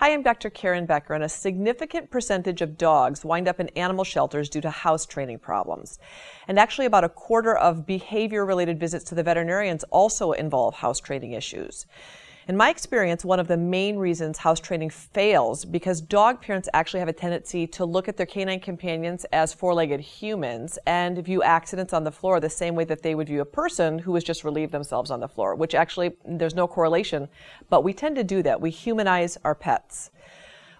Hi, I'm Dr. Karen Becker, and a significant percentage of dogs wind up in animal shelters due to house training problems. And actually, about a quarter of behavior related visits to the veterinarians also involve house training issues. In my experience, one of the main reasons house training fails because dog parents actually have a tendency to look at their canine companions as four-legged humans and view accidents on the floor the same way that they would view a person who has just relieved themselves on the floor, which actually there's no correlation, but we tend to do that. We humanize our pets.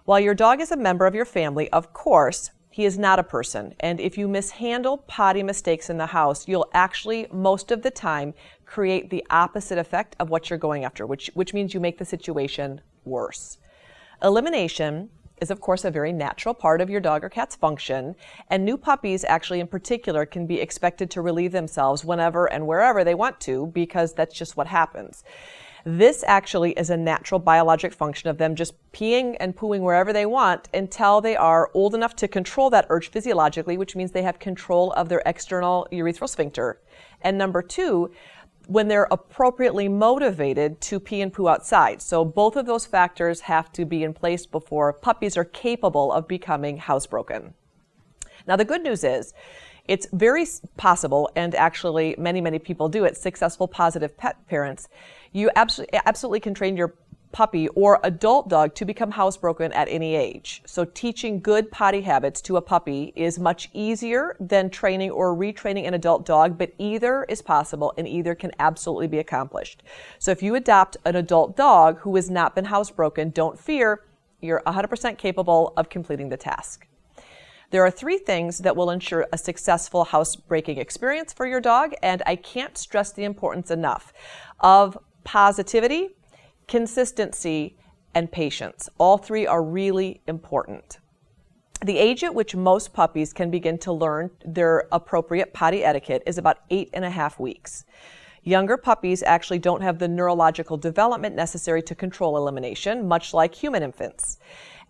While your dog is a member of your family, of course, he is not a person. And if you mishandle potty mistakes in the house, you'll actually, most of the time, create the opposite effect of what you're going after, which, which means you make the situation worse. Elimination is, of course, a very natural part of your dog or cat's function, and new puppies, actually in particular, can be expected to relieve themselves whenever and wherever they want to because that's just what happens. This actually is a natural biologic function of them just peeing and pooing wherever they want until they are old enough to control that urge physiologically, which means they have control of their external urethral sphincter. And number two, when they're appropriately motivated to pee and poo outside. So both of those factors have to be in place before puppies are capable of becoming housebroken. Now the good news is it's very possible, and actually many, many people do it, successful positive pet parents. You absolutely, absolutely can train your puppy or adult dog to become housebroken at any age. So teaching good potty habits to a puppy is much easier than training or retraining an adult dog, but either is possible and either can absolutely be accomplished. So if you adopt an adult dog who has not been housebroken, don't fear, you're 100% capable of completing the task. There are three things that will ensure a successful housebreaking experience for your dog, and I can't stress the importance enough of positivity, consistency, and patience. All three are really important. The age at which most puppies can begin to learn their appropriate potty etiquette is about eight and a half weeks. Younger puppies actually don't have the neurological development necessary to control elimination, much like human infants.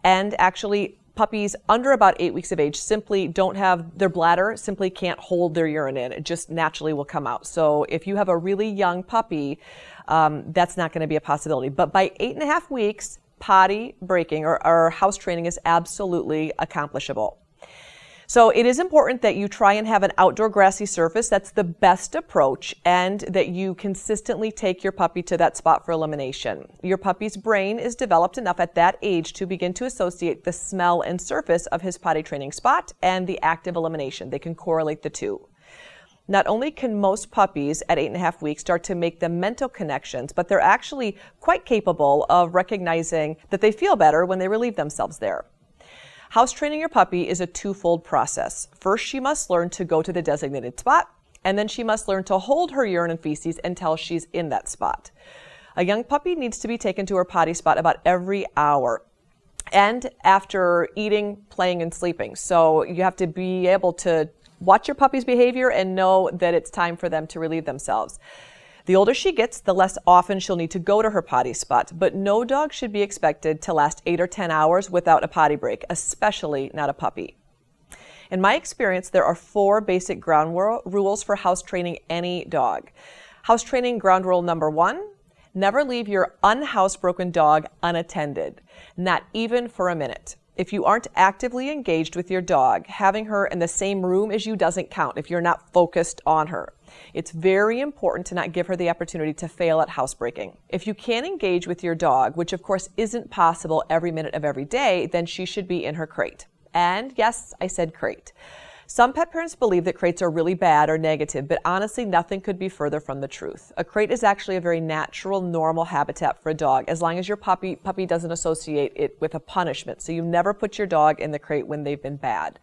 And actually, puppies under about eight weeks of age simply don't have their bladder simply can't hold their urine in. It just naturally will come out. So if you have a really young puppy um, that's not going to be a possibility. But by eight and a half weeks potty breaking or, or house training is absolutely accomplishable so it is important that you try and have an outdoor grassy surface. That's the best approach and that you consistently take your puppy to that spot for elimination. Your puppy's brain is developed enough at that age to begin to associate the smell and surface of his potty training spot and the active elimination. They can correlate the two. Not only can most puppies at eight and a half weeks start to make the mental connections, but they're actually quite capable of recognizing that they feel better when they relieve themselves there. House training your puppy is a twofold process. First, she must learn to go to the designated spot, and then she must learn to hold her urine and feces until she's in that spot. A young puppy needs to be taken to her potty spot about every hour and after eating, playing, and sleeping. So you have to be able to watch your puppy's behavior and know that it's time for them to relieve themselves. The older she gets, the less often she'll need to go to her potty spot, but no dog should be expected to last 8 or 10 hours without a potty break, especially not a puppy. In my experience, there are four basic ground rules for house training any dog. House training ground rule number one, never leave your unhousebroken dog unattended, not even for a minute. If you aren't actively engaged with your dog, having her in the same room as you doesn't count if you're not focused on her. It's very important to not give her the opportunity to fail at housebreaking. If you can engage with your dog, which of course isn't possible every minute of every day, then she should be in her crate. And yes, I said crate. Some pet parents believe that crates are really bad or negative, but honestly, nothing could be further from the truth. A crate is actually a very natural, normal habitat for a dog, as long as your puppy, puppy doesn't associate it with a punishment. So you never put your dog in the crate when they've been bad.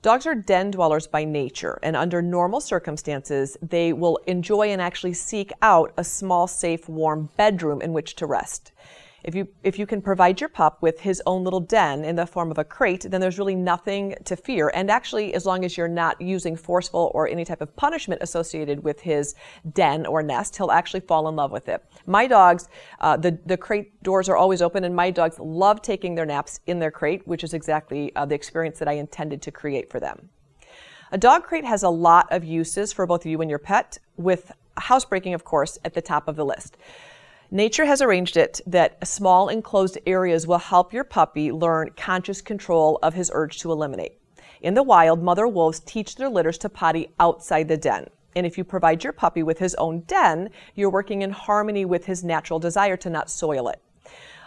Dogs are den dwellers by nature, and under normal circumstances, they will enjoy and actually seek out a small, safe, warm bedroom in which to rest. If you, if you can provide your pup with his own little den in the form of a crate, then there's really nothing to fear. And actually, as long as you're not using forceful or any type of punishment associated with his den or nest, he'll actually fall in love with it. My dogs, uh, the, the crate doors are always open, and my dogs love taking their naps in their crate, which is exactly uh, the experience that I intended to create for them. A dog crate has a lot of uses for both you and your pet, with housebreaking, of course, at the top of the list. Nature has arranged it that small enclosed areas will help your puppy learn conscious control of his urge to eliminate. In the wild, mother wolves teach their litters to potty outside the den. And if you provide your puppy with his own den, you're working in harmony with his natural desire to not soil it.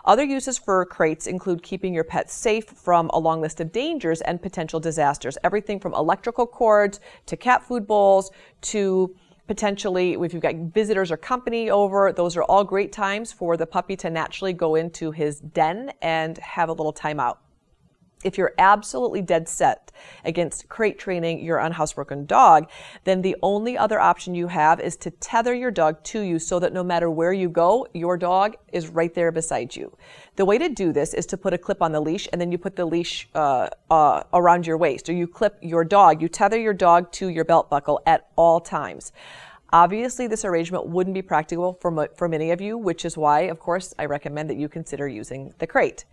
Other uses for crates include keeping your pet safe from a long list of dangers and potential disasters. Everything from electrical cords to cat food bowls to potentially if you've got visitors or company over those are all great times for the puppy to naturally go into his den and have a little time out if you're absolutely dead set against crate training your unhousebroken dog, then the only other option you have is to tether your dog to you so that no matter where you go, your dog is right there beside you. The way to do this is to put a clip on the leash and then you put the leash uh, uh, around your waist or you clip your dog, you tether your dog to your belt buckle at all times. Obviously, this arrangement wouldn't be practical for, for many of you, which is why, of course, I recommend that you consider using the crate.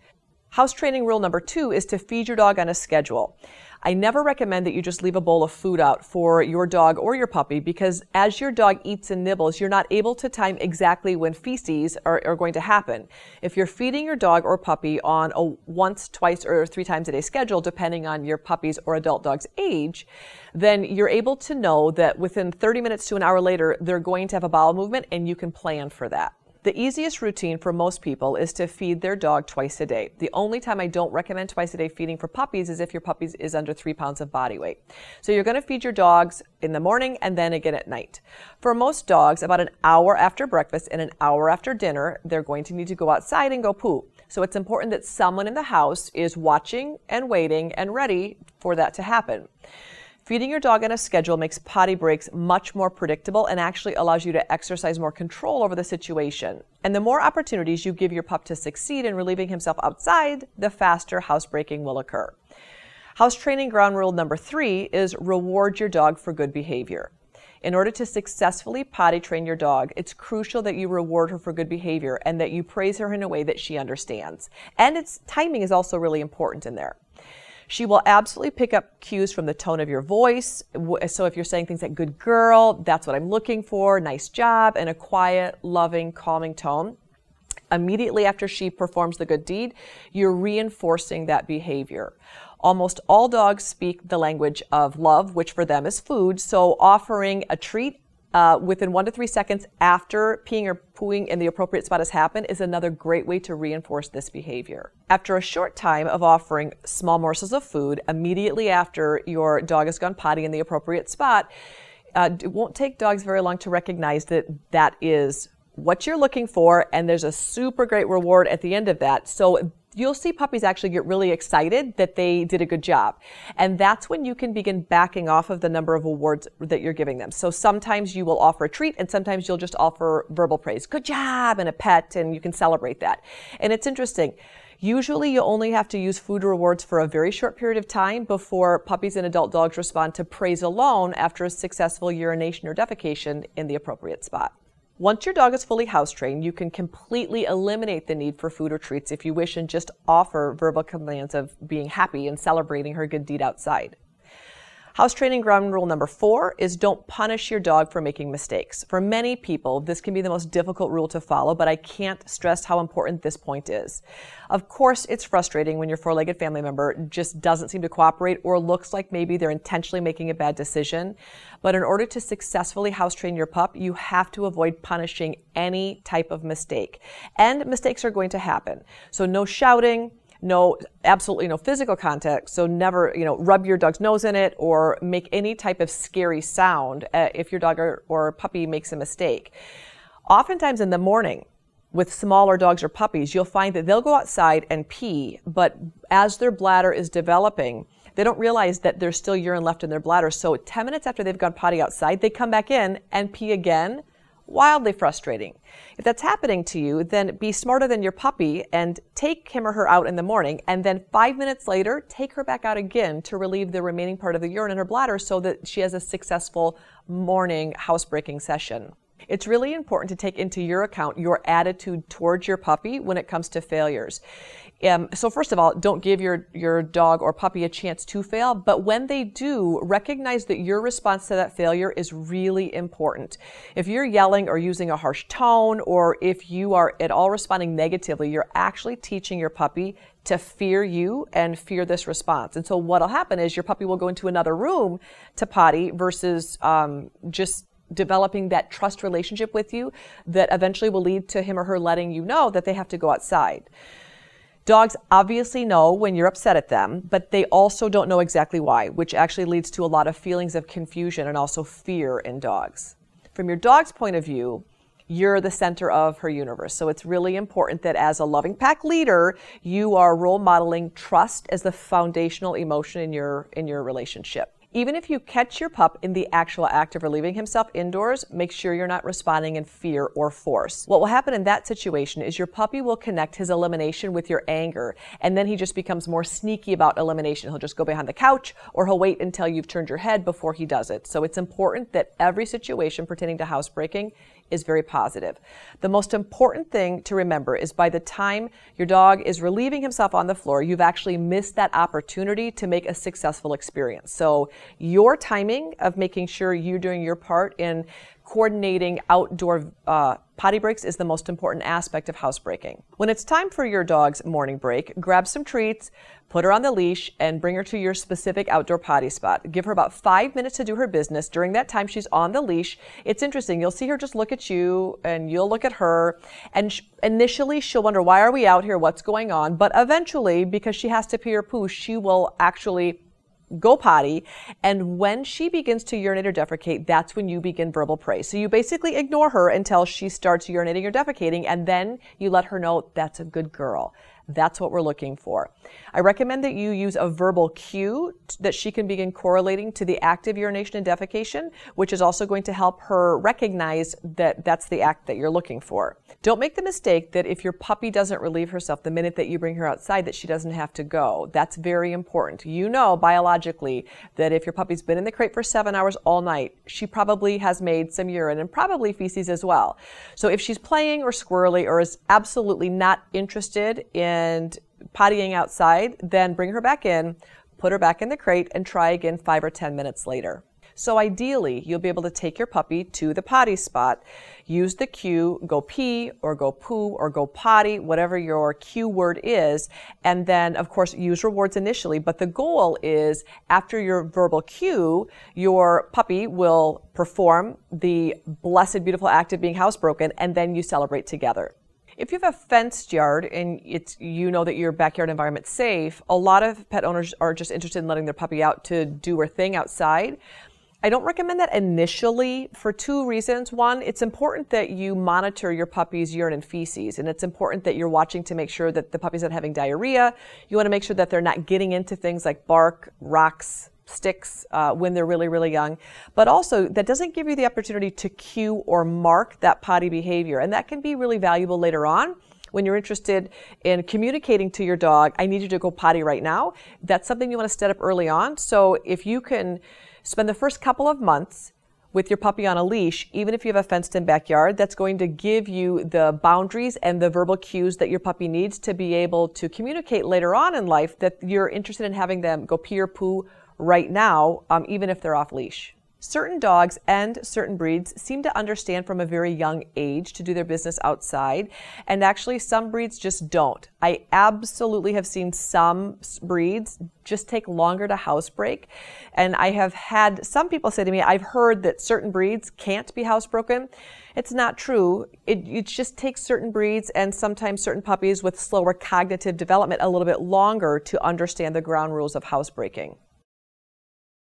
House training rule number two is to feed your dog on a schedule. I never recommend that you just leave a bowl of food out for your dog or your puppy because as your dog eats and nibbles, you're not able to time exactly when feces are, are going to happen. If you're feeding your dog or puppy on a once, twice, or three times a day schedule, depending on your puppy's or adult dog's age, then you're able to know that within 30 minutes to an hour later, they're going to have a bowel movement and you can plan for that. The easiest routine for most people is to feed their dog twice a day. The only time I don't recommend twice a day feeding for puppies is if your puppy is under three pounds of body weight. So you're going to feed your dogs in the morning and then again at night. For most dogs, about an hour after breakfast and an hour after dinner, they're going to need to go outside and go poo. So it's important that someone in the house is watching and waiting and ready for that to happen. Feeding your dog on a schedule makes potty breaks much more predictable and actually allows you to exercise more control over the situation. And the more opportunities you give your pup to succeed in relieving himself outside, the faster housebreaking will occur. House training ground rule number three is reward your dog for good behavior. In order to successfully potty train your dog, it's crucial that you reward her for good behavior and that you praise her in a way that she understands. And its timing is also really important in there. She will absolutely pick up cues from the tone of your voice. So if you're saying things like good girl, that's what I'm looking for, nice job, and a quiet, loving, calming tone. Immediately after she performs the good deed, you're reinforcing that behavior. Almost all dogs speak the language of love, which for them is food. So offering a treat uh, within one to three seconds after peeing or pooing in the appropriate spot has happened is another great way to reinforce this behavior. After a short time of offering small morsels of food immediately after your dog has gone potty in the appropriate spot, uh, it won't take dogs very long to recognize that that is what you're looking for, and there's a super great reward at the end of that. So you'll see puppies actually get really excited that they did a good job. And that's when you can begin backing off of the number of awards that you're giving them. So sometimes you will offer a treat and sometimes you'll just offer verbal praise. Good job and a pet and you can celebrate that. And it's interesting. Usually you only have to use food rewards for a very short period of time before puppies and adult dogs respond to praise alone after a successful urination or defecation in the appropriate spot. Once your dog is fully house trained, you can completely eliminate the need for food or treats if you wish and just offer verbal commands of being happy and celebrating her good deed outside. House training ground rule number four is don't punish your dog for making mistakes. For many people, this can be the most difficult rule to follow, but I can't stress how important this point is. Of course, it's frustrating when your four-legged family member just doesn't seem to cooperate or looks like maybe they're intentionally making a bad decision. But in order to successfully house train your pup, you have to avoid punishing any type of mistake. And mistakes are going to happen. So no shouting, no absolutely no physical contact so never you know rub your dog's nose in it or make any type of scary sound uh, if your dog or, or puppy makes a mistake. Oftentimes in the morning with smaller dogs or puppies you'll find that they'll go outside and pee but as their bladder is developing they don't realize that there's still urine left in their bladder. So 10 minutes after they've gone potty outside they come back in and pee again wildly frustrating. If that's happening to you, then be smarter than your puppy and take him or her out in the morning, and then five minutes later, take her back out again to relieve the remaining part of the urine in her bladder so that she has a successful morning housebreaking session. It's really important to take into your account your attitude towards your puppy when it comes to failures. Um, so first of all, don't give your, your dog or puppy a chance to fail, but when they do, recognize that your response to that failure is really important. If you're yelling or using a harsh tone, or if you are at all responding negatively, you're actually teaching your puppy to fear you and fear this response. And so what'll happen is your puppy will go into another room to potty versus um, just developing that trust relationship with you that eventually will lead to him or her letting you know that they have to go outside. Dogs obviously know when you're upset at them, but they also don't know exactly why, which actually leads to a lot of feelings of confusion and also fear in dogs. From your dog's point of view, you're the center of her universe. So it's really important that as a loving pack leader, you are role modeling trust as the foundational emotion in your in your relationship. Even if you catch your pup in the actual act of relieving himself indoors, make sure you're not responding in fear or force. What will happen in that situation is your puppy will connect his elimination with your anger, and then he just becomes more sneaky about elimination. He'll just go behind the couch or he'll wait until you've turned your head before he does it. So it's important that every situation pertaining to housebreaking is very positive. The most important thing to remember is by the time your dog is relieving himself on the floor, you've actually missed that opportunity to make a successful experience. So your timing of making sure you're doing your part in coordinating outdoor uh, potty breaks is the most important aspect of housebreaking. When it's time for your dog's morning break, grab some treats, put her on the leash, and bring her to your specific outdoor potty spot. Give her about five minutes to do her business. During that time, she's on the leash. It's interesting. You'll see her just look at you, and you'll look at her. And sh- initially, she'll wonder, why are we out here? What's going on? But eventually, because she has to pee or poo, she will actually go potty. And when she begins to urinate or defecate, that's when you begin verbal praise. So you basically ignore her until she starts urinating or defecating, and then you let her know that's a good girl. That's what we're looking for. I recommend that you use a verbal cue that she can begin correlating to the active urination and defecation, which is also going to help her recognize that that's the act that you're looking for. Don't make the mistake that if your puppy doesn't relieve herself the minute that you bring her outside that she doesn't have to go. That's very important. You know biologically that if your puppy's been in the crate for seven hours all night, she probably has made some urine and probably feces as well. So if she's playing or squirrely or is absolutely not interested in pottying outside, then bring her back in, put her back in the crate, and try again five or 10 minutes later. So ideally, you'll be able to take your puppy to the potty spot, use the cue, go pee or go poo or go potty, whatever your cue word is, and then of course use rewards initially. But the goal is after your verbal cue, your puppy will perform the blessed, beautiful act of being housebroken, and then you celebrate together. If you have a fenced yard and it's you know that your backyard environment's safe, a lot of pet owners are just interested in letting their puppy out to do her thing outside. I don't recommend that initially for two reasons. One, it's important that you monitor your puppy's urine and feces, and it's important that you're watching to make sure that the puppy's not having diarrhea. You want to make sure that they're not getting into things like bark, rocks, sticks uh, when they're really, really young. But also, that doesn't give you the opportunity to cue or mark that potty behavior, and that can be really valuable later on when you're interested in communicating to your dog, I need you to go potty right now. That's something you want to set up early on. So if you can Spend the first couple of months with your puppy on a leash, even if you have a fenced in backyard, that's going to give you the boundaries and the verbal cues that your puppy needs to be able to communicate later on in life that you're interested in having them go pee or poo right now, um, even if they're off leash. Certain dogs and certain breeds seem to understand from a very young age to do their business outside, and actually some breeds just don't. I absolutely have seen some breeds just take longer to housebreak, and I have had some people say to me, I've heard that certain breeds can't be housebroken. It's not true. It, it just takes certain breeds and sometimes certain puppies with slower cognitive development a little bit longer to understand the ground rules of housebreaking.